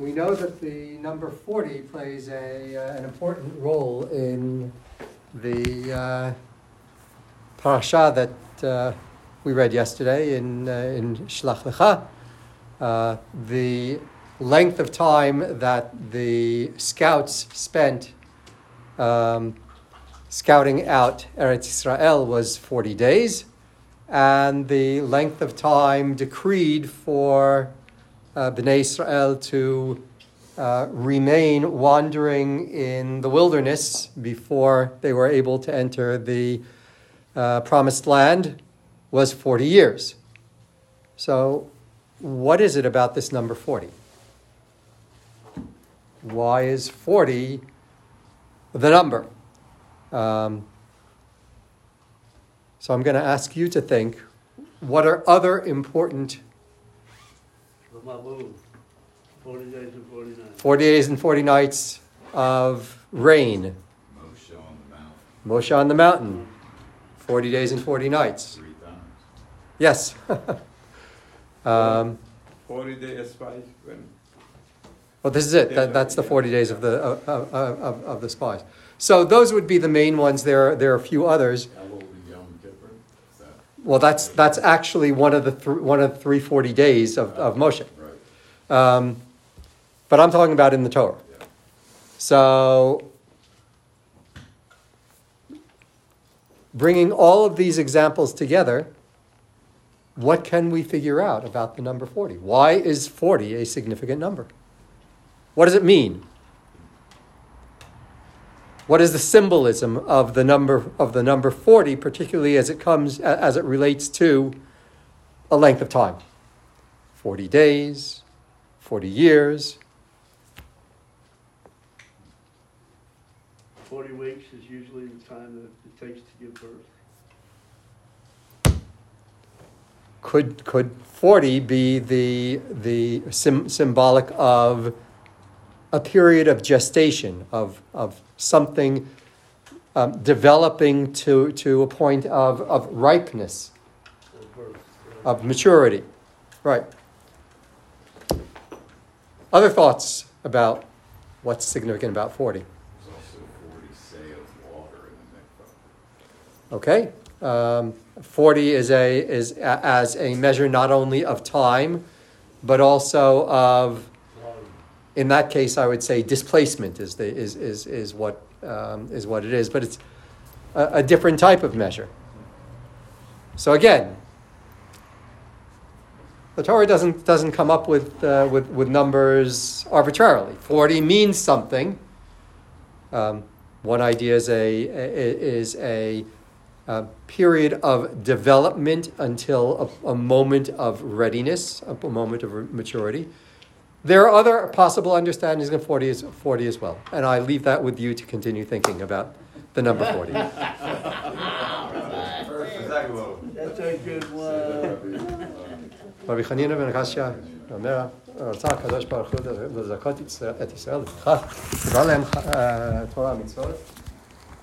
we know that the number 40 plays a, uh, an important role in the uh, parasha that uh, we read yesterday in, uh, in Shlach Lecha. Uh, the length of time that the scouts spent um, scouting out Eretz Israel was 40 days, and the length of time decreed for uh, Bnei Israel to uh, remain wandering in the wilderness before they were able to enter the uh, promised land was 40 years. So, what is it about this number 40? Why is 40 the number? Um, so, I'm going to ask you to think what are other important 40 days and 40 nights. 40 days and 40 nights of rain. Moshe on the mountain, Moshe on the mountain. 40 days and 40 nights. three times. Yes. um, 40 days spies when well, this is it. That, that's the 40 days of the, of, of, of, of the spies. So those would be the main ones. There, there are a few others. Elul Yom Kippur, is that Well, that's, that's actually one of the th- one of the 340 days of, of Moshe. right? Um, but I'm talking about in the Torah. So, bringing all of these examples together, what can we figure out about the number 40? Why is 40 a significant number? What does it mean? What is the symbolism of the number of the number 40, particularly as it comes as it relates to a length of time? 40 days, 40 years, 40 weeks is usually the time that it takes to give birth. could could 40 be the the sim, symbolic of a period of gestation of of something um, developing to to a point of of ripeness Of maturity. Right. Other thoughts about what's significant about 40 There's also forty se'ah of water in the mikvah. Okay, um, forty is a is a, as a measure not only of time, but also of, in that case, I would say displacement is the is is is what um, is what it is. But it's a, a different type of measure. So again, the Torah doesn't doesn't come up with uh, with with numbers arbitrarily. Forty means something. Um, one idea is a is a uh, period of development until a, a moment of readiness, a moment of maturity. There are other possible understandings of 40 as, 40 as well, and I leave that with you to continue thinking about the number 40. That's a good one. רבי חנינא בן הקשיא אומר, רצה הקדוש ברוך הוא לזכות את ישראל לפיכך, קיבל להם אה, תורה ומצוות